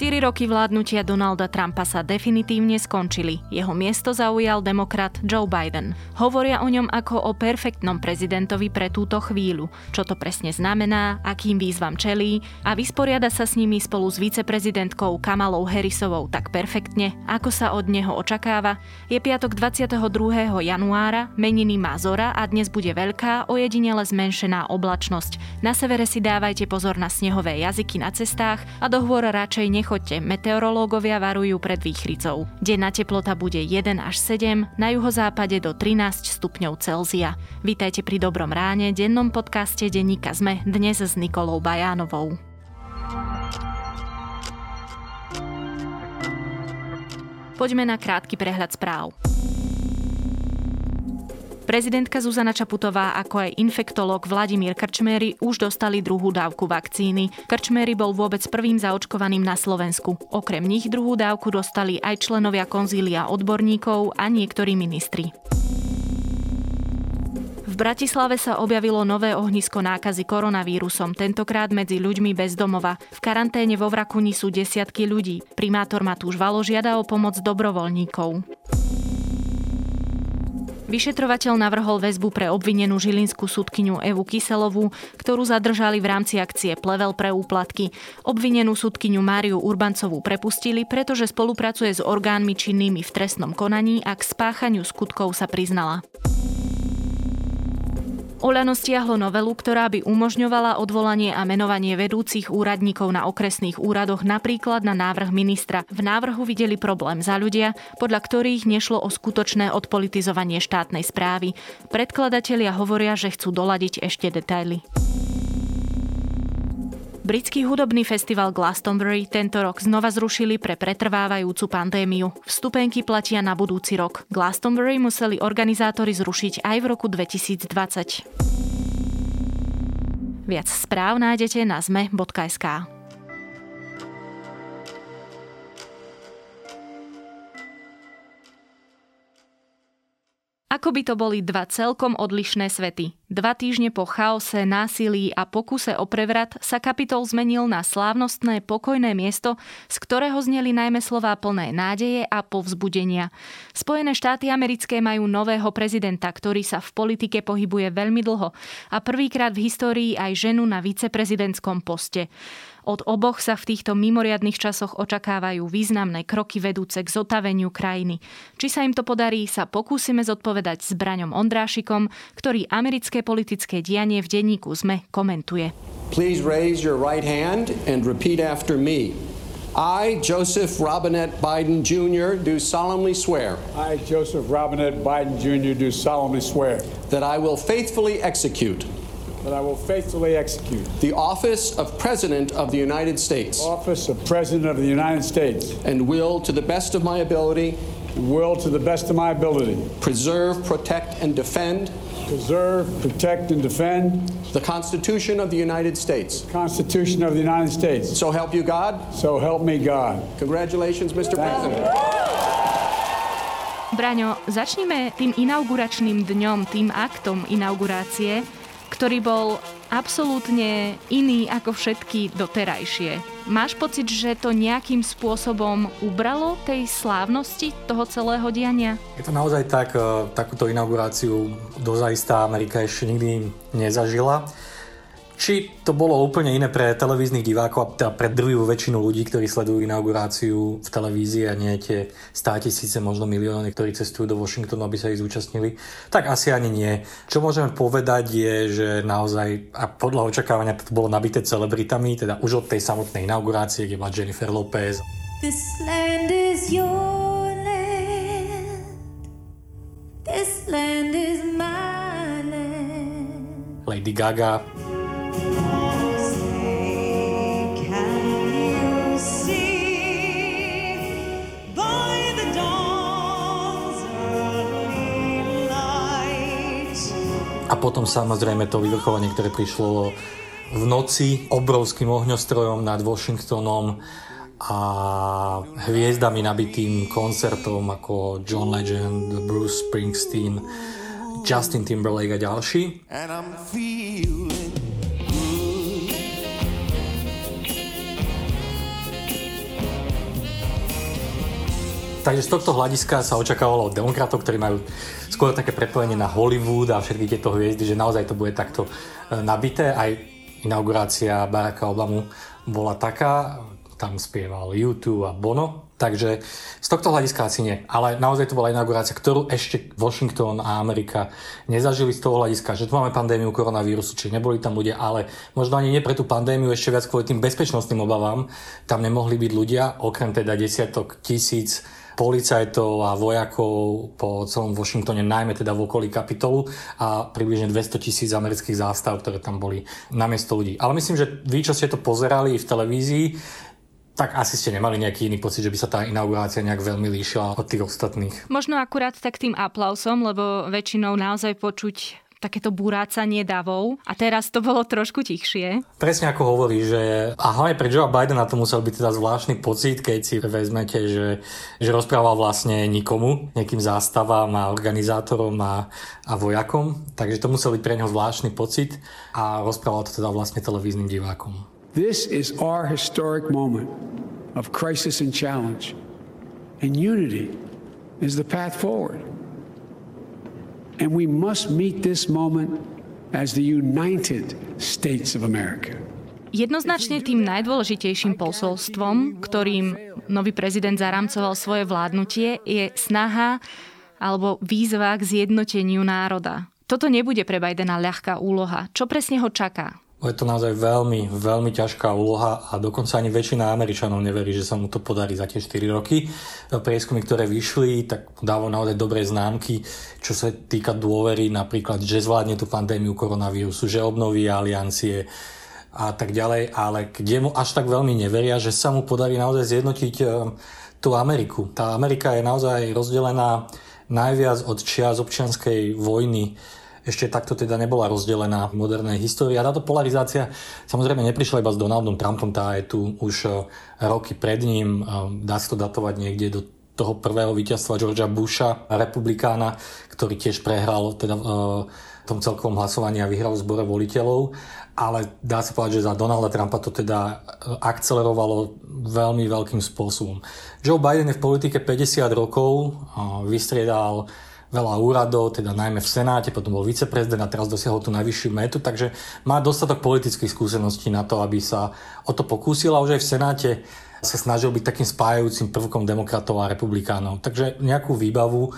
4 roky vládnutia Donalda Trumpa sa definitívne skončili. Jeho miesto zaujal demokrat Joe Biden. Hovoria o ňom ako o perfektnom prezidentovi pre túto chvíľu. Čo to presne znamená, akým výzvam čelí a vysporiada sa s nimi spolu s viceprezidentkou Kamalou Harrisovou tak perfektne, ako sa od neho očakáva. Je piatok 22. januára, meniny má Zora a dnes bude veľká, ojedinele zmenšená oblačnosť. Na severe si dávajte pozor na snehové jazyky na cestách a do hôr radšej nechoďte, meteorológovia varujú pred výchricou. Denná teplota bude 1 až 7, na juhozápade do 13 stupňov Celzia. Vítajte pri Dobrom ráne, dennom podcaste Denníka Zme, dnes s Nikolou Bajánovou. Poďme na krátky prehľad správ. Prezidentka Zuzana Čaputová ako aj infektológ Vladimír Krčmery už dostali druhú dávku vakcíny. Krčmery bol vôbec prvým zaočkovaným na Slovensku. Okrem nich druhú dávku dostali aj členovia konzília odborníkov a niektorí ministri. V Bratislave sa objavilo nové ohnisko nákazy koronavírusom, tentokrát medzi ľuďmi bez domova. V karanténe vo Vrakuni sú desiatky ľudí. Primátor Matúš Valo žiada o pomoc dobrovoľníkov. Vyšetrovateľ navrhol väzbu pre obvinenú žilinskú sudkyňu Evu Kyselovú, ktorú zadržali v rámci akcie Plevel pre úplatky. Obvinenú sudkyňu Máriu Urbancovú prepustili, pretože spolupracuje s orgánmi činnými v trestnom konaní a k spáchaniu skutkov sa priznala. Oľano stiahlo novelu, ktorá by umožňovala odvolanie a menovanie vedúcich úradníkov na okresných úradoch napríklad na návrh ministra. V návrhu videli problém za ľudia, podľa ktorých nešlo o skutočné odpolitizovanie štátnej správy. Predkladatelia hovoria, že chcú doladiť ešte detaily. Britský hudobný festival Glastonbury tento rok znova zrušili pre pretrvávajúcu pandémiu. Vstupenky platia na budúci rok. Glastonbury museli organizátori zrušiť aj v roku 2020. Viac správ nájdete na zme.sk. Ako by to boli dva celkom odlišné svety. Dva týždne po chaose, násilí a pokuse o prevrat sa kapitol zmenil na slávnostné pokojné miesto, z ktorého zneli najmä slová plné nádeje a povzbudenia. Spojené štáty americké majú nového prezidenta, ktorý sa v politike pohybuje veľmi dlho a prvýkrát v histórii aj ženu na viceprezidentskom poste. Od oboch sa v týchto mimoriadných časoch očakávajú významné kroky vedúce k zotaveniu krajiny. Či sa im to podarí, sa pokúsime zodpovedať s Braňom Ondrášikom, ktorý americké politické dianie v denníku ZME komentuje. Please raise your right hand and repeat after me. I, Joseph Robinette Biden Jr., do solemnly swear. I, Joseph Robinette Biden Jr., do solemnly swear. That I will faithfully execute. That I will faithfully execute. The office of President of the United States. Office of President of the United States. And will, to the best of my ability. Will, to the best of my ability. Preserve, protect, and defend. Preserve, protect, and defend. The Constitution of the United States. Constitution of the United States. So help you God. So help me God. Congratulations, Mr. Thank President. Braňo, začnime tým inauguračným dňom, tým aktom inaugurácie, ktorý bol absolútne iný ako všetky doterajšie. Máš pocit, že to nejakým spôsobom ubralo tej slávnosti toho celého diania? Je to naozaj tak, e, takúto inauguráciu dozaistá Amerika ešte nikdy nezažila. Či to bolo úplne iné pre televíznych divákov a teda pre druhú väčšinu ľudí, ktorí sledujú inauguráciu v televízii a nie tie tisíce, možno milióny, ktorí cestujú do Washingtonu, aby sa ich zúčastnili, tak asi ani nie. Čo môžeme povedať je, že naozaj, a podľa očakávania to bolo nabité celebritami, teda už od tej samotnej inaugurácie, kde bola Jennifer Lopez. This land is your land. This land is my land. Lady Gaga. Potom samozrejme to vyvrchovanie, ktoré prišlo v noci obrovským ohňostrojom nad Washingtonom a hviezdami nabitým koncertom ako John Legend, Bruce Springsteen, Justin Timberlake a ďalší. And I'm Takže z tohto hľadiska sa očakávalo od demokratov, ktorí majú skôr také prepojenie na Hollywood a všetky tieto hviezdy, že naozaj to bude takto e, nabité. Aj inaugurácia Baracka Obamu bola taká, tam spieval YouTube a Bono, takže z tohto hľadiska asi nie. Ale naozaj to bola inaugurácia, ktorú ešte Washington a Amerika nezažili z toho hľadiska, že tu máme pandémiu koronavírusu, či neboli tam ľudia, ale možno ani nie pre tú pandémiu, ešte viac kvôli tým bezpečnostným obavám, tam nemohli byť ľudia, okrem teda desiatok tisíc policajtov a vojakov po celom Washingtone, najmä teda v okolí Kapitolu a približne 200 tisíc amerických zástav, ktoré tam boli na miesto ľudí. Ale myslím, že vy, čo ste to pozerali v televízii, tak asi ste nemali nejaký iný pocit, že by sa tá inaugurácia nejak veľmi líšila od tých ostatných. Možno akurát tak tým aplausom, lebo väčšinou naozaj počuť takéto burácanie davov a teraz to bolo trošku tichšie. Presne ako hovorí, že a hlavne pre Joe Bidena to musel byť teda zvláštny pocit, keď si vezmete, že, že rozprával vlastne nikomu, nejakým zástavám a organizátorom a, a vojakom, takže to musel byť pre neho zvláštny pocit a rozprával to teda vlastne televíznym divákom. This is our historic moment of crisis and challenge. And unity is the path forward. And we must meet this moment as the United States of America. Jednoznačne tým najdôležitejším posolstvom, ktorým nový prezident zaramcoval svoje vládnutie, je snaha alebo výzva k zjednoteniu národa. Toto nebude pre Bidena ľahká úloha. Čo presne ho čaká? Je to naozaj veľmi, veľmi ťažká úloha a dokonca ani väčšina Američanov neverí, že sa mu to podarí za tie 4 roky. Prieskumy, ktoré vyšli, tak dávajú naozaj dobré známky, čo sa týka dôvery, napríklad, že zvládne tú pandémiu koronavírusu, že obnoví aliancie a tak ďalej, ale kde mu až tak veľmi neveria, že sa mu podarí naozaj zjednotiť e, tú Ameriku. Tá Amerika je naozaj rozdelená najviac od čias občianskej vojny ešte takto teda nebola rozdelená v modernej histórii. A táto polarizácia samozrejme neprišla iba s Donaldom Trumpom, tá je tu už e, roky pred ním. E, dá sa to datovať niekde do toho prvého víťazstva Georgia Busha, republikána, ktorý tiež prehral teda v e, tom celkovom hlasovaní a vyhral v zbore voliteľov. Ale dá sa povedať, že za Donalda Trumpa to teda akcelerovalo veľmi veľkým spôsobom. Joe Biden je v politike 50 rokov, vystriedal veľa úradov, teda najmä v Senáte, potom bol viceprezident a teraz dosiahol tú najvyššiu metu, takže má dostatok politických skúseností na to, aby sa o to pokúsil a už aj v Senáte sa snažil byť takým spájajúcim prvkom demokratov a republikánov. Takže nejakú výbavu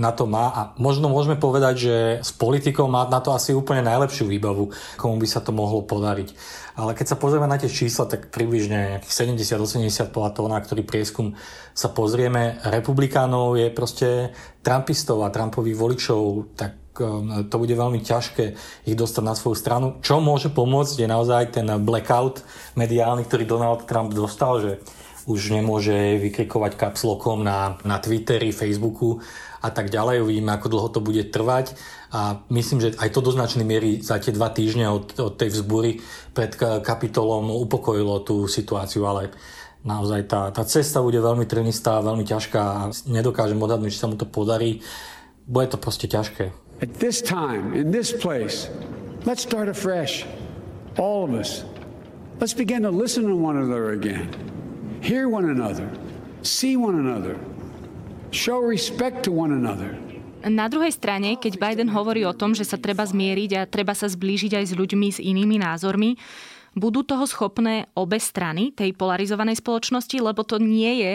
na to má a možno môžeme povedať, že s politikou má na to asi úplne najlepšiu výbavu, komu by sa to mohlo podariť. Ale keď sa pozrieme na tie čísla, tak približne 70-80 podľa toho, na ktorý prieskum sa pozrieme, republikánov je proste trumpistov a Trumpových voličov, tak um, to bude veľmi ťažké ich dostať na svoju stranu. Čo môže pomôcť je naozaj ten blackout mediálny, ktorý Donald Trump dostal, že už nemôže vykrikovať kapslokom na, na Twitteri, Facebooku a tak ďalej. Uvidíme, ako dlho to bude trvať. A myslím, že aj to do značnej miery za tie dva týždne od, od tej vzbury pred kapitolom upokojilo tú situáciu, ale naozaj tá, tá cesta bude veľmi trnistá, veľmi ťažká a nedokážem odhadnúť, či sa mu to podarí. Bude to proste ťažké. At this time, in this place, let's start afresh. All of us. Let's begin to listen to one another again. Hear one another. See one another. Show respect to one another. Na druhej strane, keď Biden hovorí o tom, že sa treba zmieriť a treba sa zblížiť aj s ľuďmi s inými názormi, budú toho schopné obe strany tej polarizovanej spoločnosti, lebo to nie je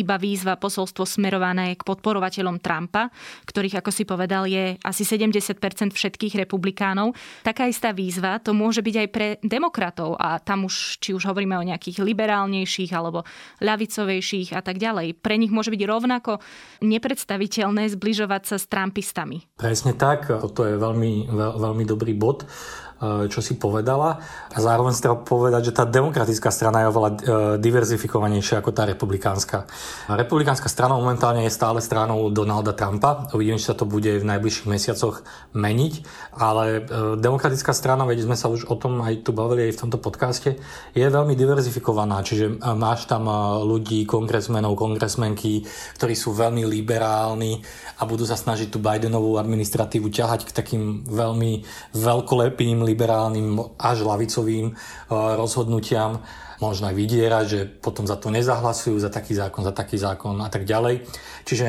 iba výzva posolstvo smerované k podporovateľom Trumpa, ktorých, ako si povedal, je asi 70% všetkých republikánov. Taká istá výzva to môže byť aj pre demokratov a tam už, či už hovoríme o nejakých liberálnejších alebo ľavicovejších a tak ďalej. Pre nich môže byť rovnako nepredstaviteľné zbližovať sa s Trumpistami. Presne tak, toto je veľmi, veľ, veľmi dobrý bod. Eh, čo si povedala. A zároveň treba povedať, že tá demokratická strana je oveľa eh, diverzifikovanejšia ako tá republikánska. Republikánska strana momentálne je stále stranou Donalda Trumpa. Uvidíme, či sa to bude v najbližších mesiacoch meniť. Ale eh, demokratická strana, veď sme sa už o tom aj tu bavili aj v tomto podcaste, je veľmi diverzifikovaná. Čiže máš tam ľudí, kongresmenov, kongresmenky, ktorí sú veľmi liberálni a budú sa snažiť tú Bidenovú administratívu ťahať k takým veľmi veľkolepým liberálnym až lavicovým rozhodnutiam, možno aj vydierať, že potom za to nezahlasujú, za taký zákon, za taký zákon a tak ďalej. Čiže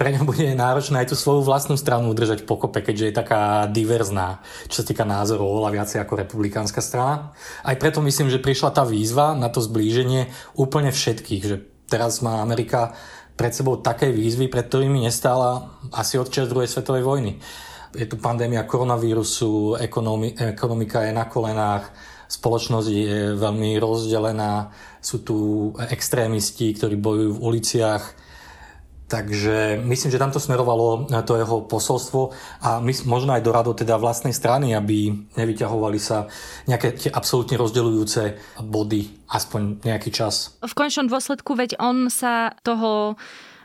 pre ňa bude náročné aj tú svoju vlastnú stranu udržať pokope, keďže je taká diverzná, čo sa týka názorov, oveľa viacej ako republikánska strana. Aj preto myslím, že prišla tá výzva na to zblíženie úplne všetkých, že teraz má Amerika pred sebou také výzvy, pred ktorými nestála asi od čas druhej svetovej vojny. Je tu pandémia koronavírusu, ekonomi- ekonomika je na kolenách, spoločnosť je veľmi rozdelená, sú tu extrémisti, ktorí bojujú v uliciach, Takže myslím, že tam to smerovalo to jeho posolstvo a my, možno aj do rado teda vlastnej strany, aby nevyťahovali sa nejaké tie absolútne rozdeľujúce body aspoň nejaký čas. V končnom dôsledku, veď on sa toho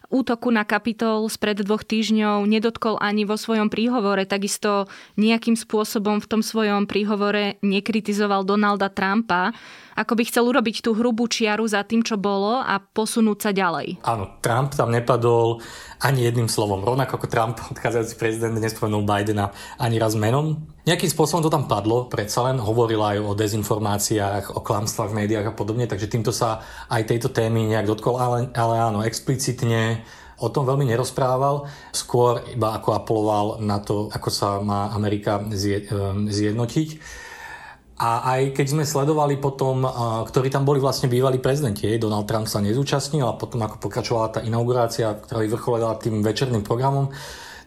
útoku na Kapitol spred dvoch týždňov nedotkol ani vo svojom príhovore, takisto nejakým spôsobom v tom svojom príhovore nekritizoval Donalda Trumpa ako by chcel urobiť tú hrubú čiaru za tým, čo bolo a posunúť sa ďalej. Áno, Trump tam nepadol ani jedným slovom. Rovnako ako Trump, odchádzajúci prezident, nespomenul Bidena ani raz menom. Nejakým spôsobom to tam padlo, predsa len hovoril aj o dezinformáciách, o klamstvách v médiách a podobne, takže týmto sa aj tejto témy nejak dotkol, ale, ale áno, explicitne o tom veľmi nerozprával, skôr iba ako apeloval na to, ako sa má Amerika zjednotiť. A aj keď sme sledovali potom, ktorí tam boli vlastne bývalí prezidenti, Donald Trump sa nezúčastnil a potom ako pokračovala tá inaugurácia, ktorá vyvrcholila tým večerným programom,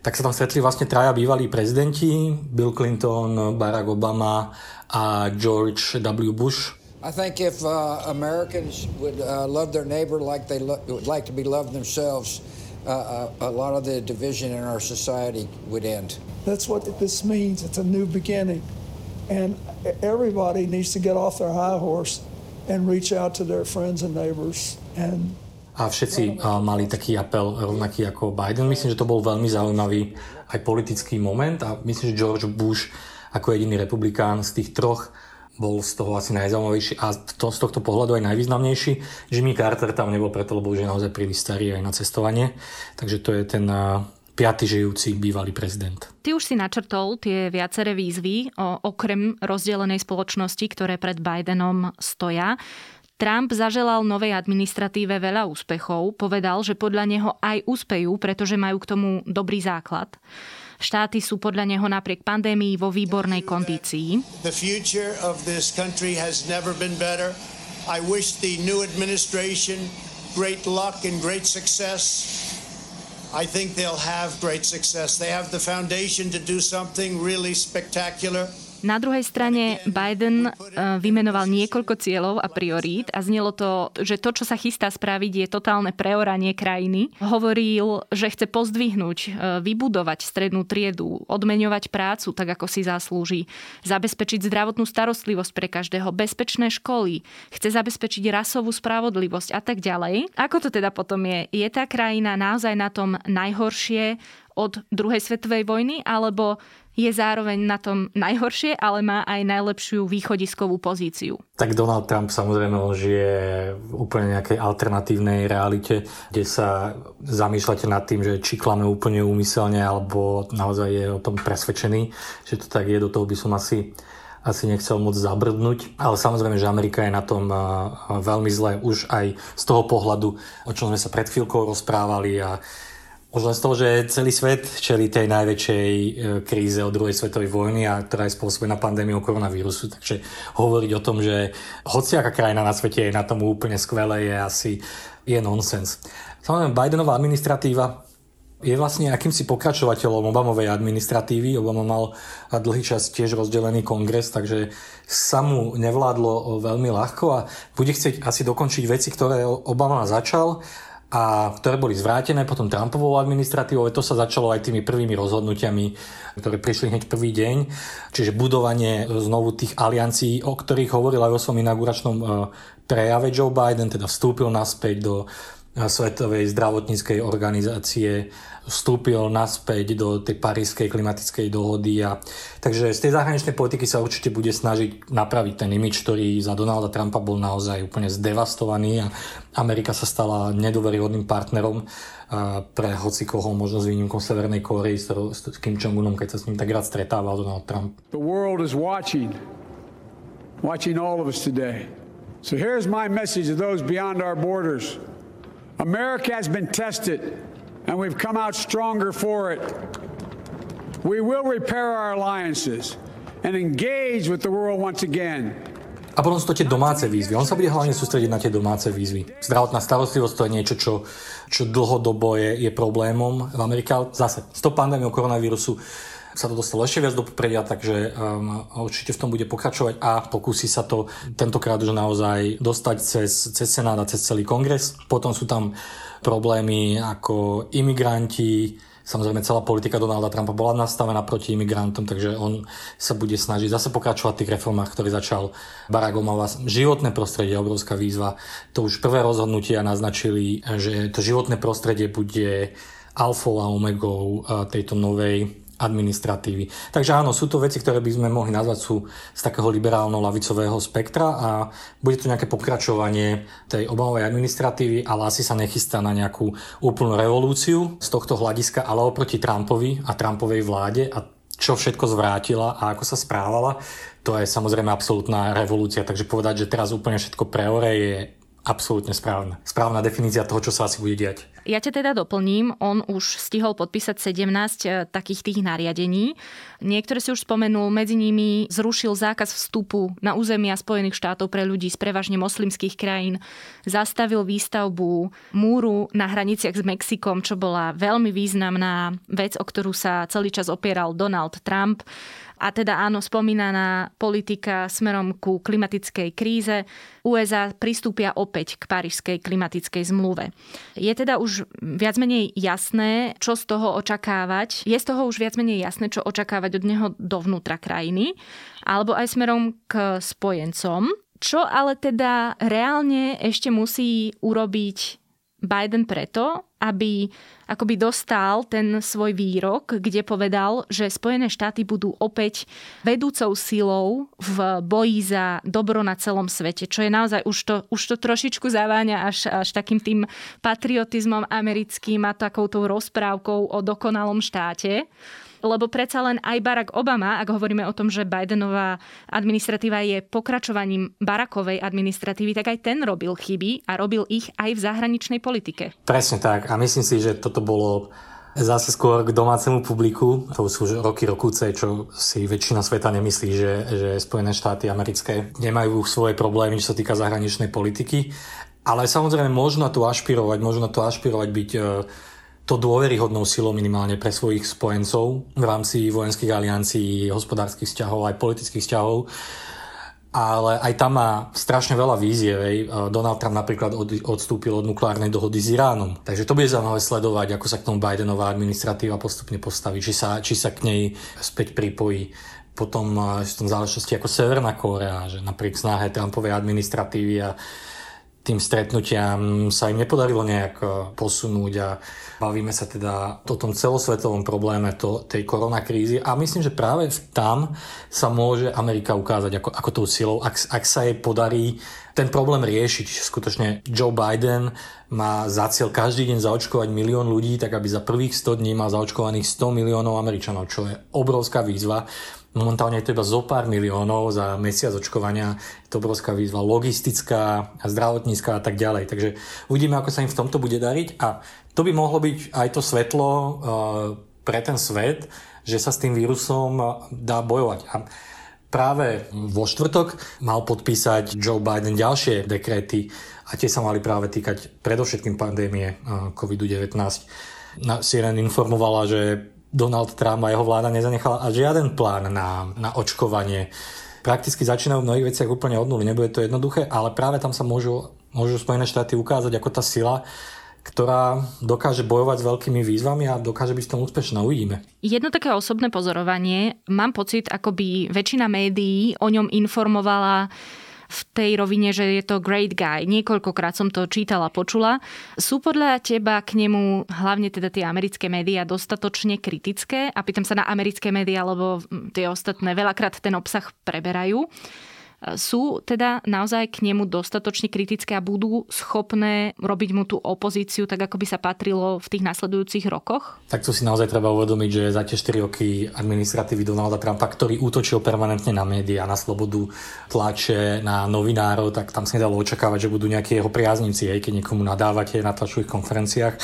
tak sa tam stretli vlastne traja bývalí prezidenti, Bill Clinton, Barack Obama a George W. Bush. I think if uh, Americans would uh, love their neighbor like they lo- would like to be loved themselves, uh, uh, a lot of the division in our society would end. That's what this means. It's a new beginning. And everybody needs to get off their high horse and reach out to their friends and neighbors and a všetci mali taký apel rovnaký ako Biden. Myslím, že to bol veľmi zaujímavý aj politický moment a myslím, že George Bush ako jediný republikán z tých troch bol z toho asi najzaujímavejší a to, z tohto pohľadu aj najvýznamnejší. Jimmy Carter tam nebol preto, lebo už je naozaj príliš starý aj na cestovanie. Takže to je ten piaty žijúci bývalý prezident. Ty už si načrtol tie viaceré výzvy, okrem rozdelenej spoločnosti, ktoré pred Bidenom stoja. Trump zaželal novej administratíve veľa úspechov, povedal, že podľa neho aj úspejú, pretože majú k tomu dobrý základ. Štáty sú podľa neho napriek pandémii vo výbornej kondícii. I wish the new administration great luck and great success. I think they'll have great success. They have the foundation to do something really spectacular. Na druhej strane Biden eh, vymenoval niekoľko cieľov a priorít a znelo to, že to, čo sa chystá spraviť, je totálne preoranie krajiny. Hovoril, že chce pozdvihnúť, eh, vybudovať strednú triedu, odmeňovať prácu tak, ako si zaslúži, zabezpečiť zdravotnú starostlivosť pre každého, bezpečné školy, chce zabezpečiť rasovú spravodlivosť a tak ďalej. Ako to teda potom je? Je tá krajina naozaj na tom najhoršie od druhej svetovej vojny, alebo je zároveň na tom najhoršie, ale má aj najlepšiu východiskovú pozíciu. Tak Donald Trump samozrejme žije v úplne nejakej alternatívnej realite, kde sa zamýšľate nad tým, že či klame úplne úmyselne, alebo naozaj je o tom presvedčený, že to tak je, do toho by som asi asi nechcel moc zabrdnúť, ale samozrejme, že Amerika je na tom veľmi zle už aj z toho pohľadu, o čom sme sa pred chvíľkou rozprávali a už len z toho, že celý svet čeli tej najväčšej e, kríze od druhej svetovej vojny a ktorá je spôsobená pandémiou koronavírusu. Takže hovoriť o tom, že hociaká krajina na svete je na tom úplne skvelé, je asi je nonsens. Samozrejme, Bidenová administratíva je vlastne akýmsi pokračovateľom Obamovej administratívy. Obama mal dlhý čas tiež rozdelený kongres, takže sa mu nevládlo veľmi ľahko a bude chcieť asi dokončiť veci, ktoré Obama začal a ktoré boli zvrátené potom Trumpovou administratívou. To sa začalo aj tými prvými rozhodnutiami, ktoré prišli hneď prvý deň. Čiže budovanie znovu tých aliancií, o ktorých hovoril aj vo svojom inauguračnom e, prejave Joe Biden, teda vstúpil naspäť do Svetovej zdravotníckej organizácie vstúpil naspäť do tej parískej klimatickej dohody. A, takže z tej zahraničnej politiky sa určite bude snažiť napraviť ten imič, ktorý za Donalda Trumpa bol naozaj úplne zdevastovaný a Amerika sa stala nedoveryhodným partnerom pre hocikoho, možno s výnimkou Severnej Kórey, s, s Kim Jong-unom, keď sa s ním tak rád stretával Donald Trump. The world is watching, watching all of us today. So here's my message to those beyond our borders. America has been tested, and we've come out stronger for it. We will repair our alliances and engage with the world once again. A potom sú to tie domáce výzvy. On sa bude hlavne sústrediť na tie domáce výzvy. Zdravotná starostlivosť to je niečo, čo, čo dlhodobo je, je problémom v Amerike. Zase, s tou pandémiou koronavírusu sa to dostalo ešte viac do popredia, takže um, určite v tom bude pokračovať a pokúsi sa to tentokrát už naozaj dostať cez, cez Senát a cez celý kongres. Potom sú tam problémy ako imigranti, Samozrejme, celá politika Donalda Trumpa bola nastavená proti imigrantom, takže on sa bude snažiť zase pokračovať v tých reformách, ktoré začal Barack Obama. Životné prostredie je obrovská výzva. To už prvé rozhodnutia naznačili, že to životné prostredie bude alfou a omegou tejto novej administratívy. Takže áno, sú to veci, ktoré by sme mohli nazvať sú z takého liberálno-lavicového spektra a bude to nejaké pokračovanie tej Obamovej administratívy, ale asi sa nechystá na nejakú úplnú revolúciu z tohto hľadiska, ale oproti Trumpovi a Trumpovej vláde a čo všetko zvrátila a ako sa správala, to je samozrejme absolútna revolúcia. Takže povedať, že teraz úplne všetko preore je absolútne správna. Správna definícia toho, čo sa asi bude diať. Ja ťa teda doplním, on už stihol podpísať 17 eh, takých tých nariadení. Niektoré si už spomenul, medzi nimi zrušil zákaz vstupu na územia Spojených štátov pre ľudí z prevažne moslimských krajín, zastavil výstavbu múru na hraniciach s Mexikom, čo bola veľmi významná vec, o ktorú sa celý čas opieral Donald Trump a teda áno, spomínaná politika smerom ku klimatickej kríze. USA pristúpia opäť k Parížskej klimatickej zmluve. Je teda už viac menej jasné, čo z toho očakávať. Je z toho už viac menej jasné, čo očakávať od neho dovnútra krajiny, alebo aj smerom k spojencom. Čo ale teda reálne ešte musí urobiť Biden preto, aby akoby dostal ten svoj výrok, kde povedal, že Spojené štáty budú opäť vedúcou silou v boji za dobro na celom svete, čo je naozaj už to, už to trošičku zaváňa až, až takým tým patriotizmom americkým a takouto rozprávkou o dokonalom štáte lebo predsa len aj Barack Obama, ak hovoríme o tom, že Bidenová administratíva je pokračovaním Barackovej administratívy, tak aj ten robil chyby a robil ich aj v zahraničnej politike. Presne tak a myslím si, že toto bolo zase skôr k domácemu publiku. To sú už roky rokúce, čo si väčšina sveta nemyslí, že, že Spojené štáty americké nemajú svoje problémy, čo sa týka zahraničnej politiky. Ale samozrejme možno to ašpirovať, možno to ašpirovať byť e, to dôveryhodnou silou minimálne pre svojich spojencov v rámci vojenských aliancií, hospodárskych vzťahov aj politických vzťahov. Ale aj tam má strašne veľa vízie. Donald Trump napríklad odstúpil od nukleárnej dohody s Iránom. Takže to bude zaujímavé sledovať, ako sa k tomu Bidenová administratíva postupne postaví, či sa, či sa k nej späť pripojí potom v tom záležitosti ako Severná Kórea, že napriek snahe Trumpovej administratívy a tým stretnutiam sa im nepodarilo nejak e, posunúť a bavíme sa teda o tom celosvetovom probléme to, tej koronakrízy a myslím, že práve tam sa môže Amerika ukázať ako, ako tou silou, ak, ak sa jej podarí ten problém riešiť. Skutočne Joe Biden má za cieľ každý deň zaočkovať milión ľudí, tak aby za prvých 100 dní mal zaočkovaných 100 miliónov Američanov, čo je obrovská výzva. Momentálne je to iba zo pár miliónov za mesiac očkovania. Je to obrovská výzva logistická, zdravotnícká a tak ďalej. Takže uvidíme, ako sa im v tomto bude dariť. A to by mohlo byť aj to svetlo uh, pre ten svet, že sa s tým vírusom dá bojovať. A práve vo štvrtok mal podpísať Joe Biden ďalšie dekréty a tie sa mali práve týkať predovšetkým pandémie uh, COVID-19. CNN informovala, že Donald Trump a jeho vláda nezanechala a žiaden plán na, na očkovanie. Prakticky začínajú v mnohých veciach úplne od nuly. Nebude to jednoduché, ale práve tam sa môžu, môžu Spojené štáty ukázať ako tá sila, ktorá dokáže bojovať s veľkými výzvami a dokáže byť v tom úspešná. Uvidíme. Jedno také osobné pozorovanie. Mám pocit, ako by väčšina médií o ňom informovala v tej rovine, že je to great guy. Niekoľkokrát som to čítala, počula. Sú podľa teba k nemu, hlavne teda tie americké médiá, dostatočne kritické? A pýtam sa na americké médiá, lebo tie ostatné veľakrát ten obsah preberajú sú teda naozaj k nemu dostatočne kritické a budú schopné robiť mu tú opozíciu tak, ako by sa patrilo v tých nasledujúcich rokoch? Tak to si naozaj treba uvedomiť, že za tie 4 roky administratívy Donalda Trumpa, ktorý útočil permanentne na médiá, na slobodu tlače, na novinárov, tak tam sa nedalo očakávať, že budú nejakí jeho priaznici, aj keď niekomu nadávate na tlačových konferenciách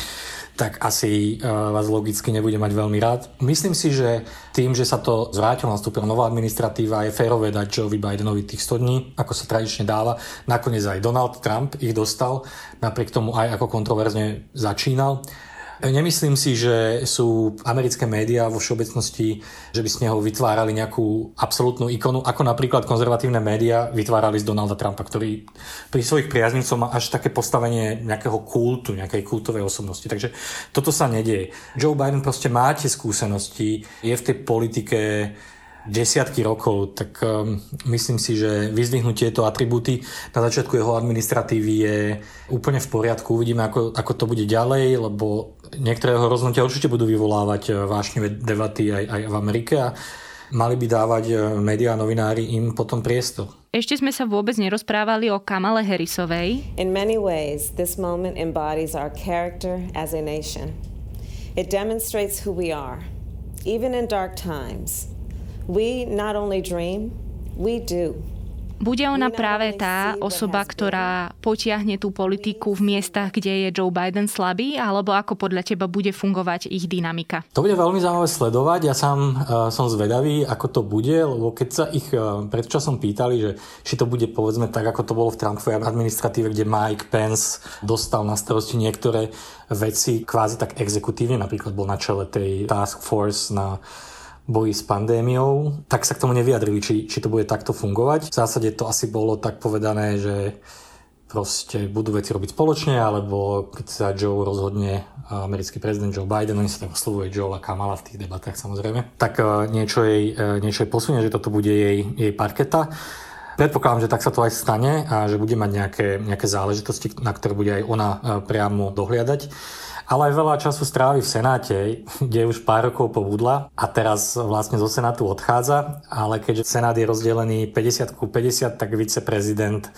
tak asi uh, vás logicky nebude mať veľmi rád. Myslím si, že tým, že sa to zvrátilo, nastúpila nová administratíva, je férové dať Joe Bidenovi tých 100 dní, ako sa tradične dáva. Nakoniec aj Donald Trump ich dostal, napriek tomu aj ako kontroverzne začínal. Nemyslím si, že sú americké médiá vo všeobecnosti, že by z neho vytvárali nejakú absolútnu ikonu, ako napríklad konzervatívne médiá vytvárali z Donalda Trumpa, ktorý pri svojich priaznicoch má až také postavenie nejakého kultu, nejakej kultovej osobnosti. Takže toto sa nedieje. Joe Biden proste má tie skúsenosti, je v tej politike desiatky rokov, tak um, myslím si, že vyzdvihnúť tieto atribúty na začiatku jeho administratívy je úplne v poriadku. Uvidíme, ako, ako to bude ďalej, lebo niektoré jeho rozhodnutia určite budú vyvolávať uh, vášnivé debaty aj, aj v Amerike a mali by dávať uh, médiá a novinári im potom priestor. Ešte sme sa vôbec nerozprávali o Kamale Harrisovej. In many ways, this moment embodies our character as a nation. It demonstrates who we are, even in dark times. We not only dream, we do. Bude ona práve tá osoba, ktorá potiahne tú politiku v miestach, kde je Joe Biden slabý, alebo ako podľa teba bude fungovať ich dynamika? To bude veľmi zaujímavé sledovať. Ja sám uh, som zvedavý, ako to bude, lebo keď sa ich uh, predčasom pýtali, že či to bude povedzme tak, ako to bolo v Trumpovej administratíve, kde Mike Pence dostal na starosti niektoré veci kvázi tak exekutívne, napríklad bol na čele tej task force na boji s pandémiou, tak sa k tomu nevyjadrili, či, či to bude takto fungovať. V zásade to asi bolo tak povedané, že proste budú veci robiť spoločne, alebo keď sa Joe rozhodne, americký prezident Joe Biden, oni sa tak oslovuje Joe a Kamala v tých debatách samozrejme, tak e, niečo jej, e, niečo jej posunie, že toto bude jej, jej parketa. Predpokladám, že tak sa to aj stane a že bude mať nejaké, nejaké záležitosti, na ktoré bude aj ona e, priamo dohliadať ale aj veľa času strávi v Senáte, kde už pár rokov pobudla a teraz vlastne zo Senátu odchádza, ale keďže Senát je rozdelený 50 ku 50, tak viceprezident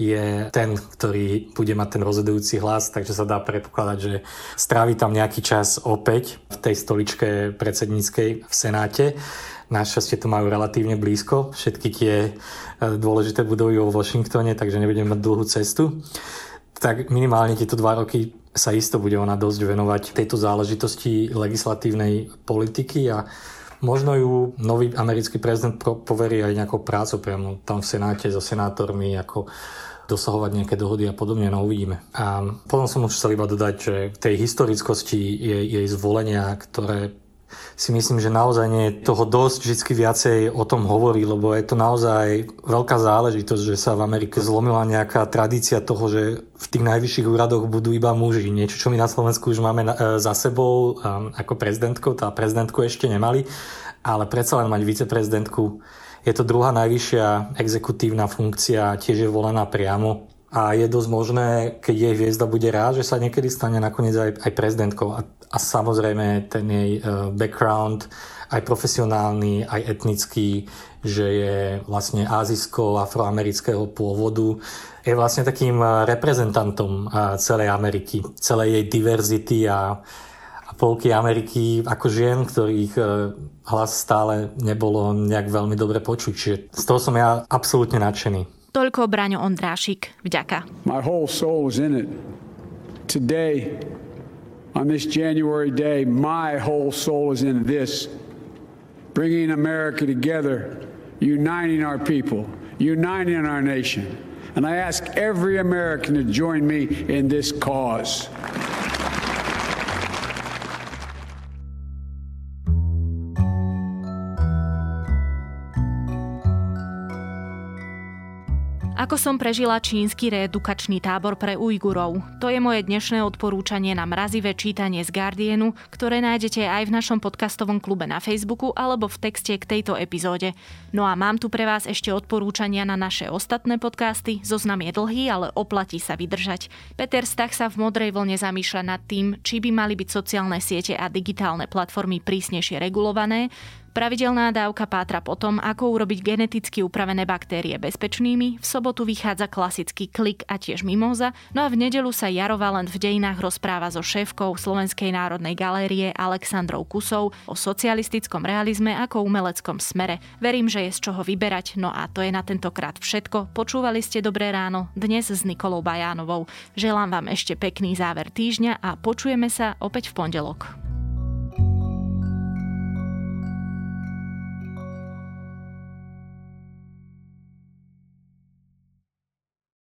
je ten, ktorý bude mať ten rozhodujúci hlas, takže sa dá predpokladať, že strávi tam nejaký čas opäť v tej stoličke predsedníckej v Senáte. Našťastie to majú relatívne blízko, všetky tie e, dôležité budovy vo Washingtone, takže nebudeme mať dlhú cestu. Tak minimálne tieto dva roky sa isto bude ona dosť venovať tejto záležitosti legislatívnej politiky a možno ju nový americký prezident poverí aj nejakou prácou priamo tam v Senáte so senátormi, ako dosahovať nejaké dohody a podobne, no uvidíme. A potom som už chcel iba dodať, že tej historickosti jej, jej zvolenia, ktoré si myslím, že naozaj nie je toho dosť, vždy viacej o tom hovorí, lebo je to naozaj veľká záležitosť, že sa v Amerike zlomila nejaká tradícia toho, že v tých najvyšších úradoch budú iba muži. Niečo, čo my na Slovensku už máme e, za sebou um, ako prezidentkou, tá prezidentku ešte nemali, ale predsa len mať viceprezidentku je to druhá najvyššia exekutívna funkcia, tiež je volená priamo a je dosť možné, keď jej hviezda bude rád, že sa niekedy stane nakoniec aj, aj prezidentkou. A, a samozrejme ten jej uh, background, aj profesionálny, aj etnický, že je vlastne azijsko-afroamerického pôvodu, je vlastne takým e, reprezentantom uh, celej Ameriky, celej jej diverzity a, a polky Ameriky ako žien, ktorých hlas stále nebolo nejak veľmi dobre počuť. Čiže z toho som ja absolútne nadšený. Toľko Braňo Ondrášik. Vďaka. My whole soul is in it. Today, on this January day, my whole soul is in this. Bringing America together, uniting our people, uniting our nation. And I ask every American to join me in this cause. Ako som prežila čínsky reedukačný tábor pre Ujgurov? To je moje dnešné odporúčanie na mrazivé čítanie z Guardianu, ktoré nájdete aj v našom podcastovom klube na Facebooku alebo v texte k tejto epizóde. No a mám tu pre vás ešte odporúčania na naše ostatné podcasty. Zoznam je dlhý, ale oplatí sa vydržať. Peter Stach sa v modrej vlne zamýšľa nad tým, či by mali byť sociálne siete a digitálne platformy prísnejšie regulované, Pravidelná dávka pátra potom, ako urobiť geneticky upravené baktérie bezpečnými. V sobotu vychádza klasický klik a tiež mimoza. No a v nedelu sa Jaro Valent v dejinách rozpráva so šéfkou Slovenskej národnej galérie Alexandrou Kusou o socialistickom realizme ako umeleckom smere. Verím, že je z čoho vyberať. No a to je na tentokrát všetko. Počúvali ste Dobré ráno dnes s Nikolou Bajánovou. Želám vám ešte pekný záver týždňa a počujeme sa opäť v pondelok.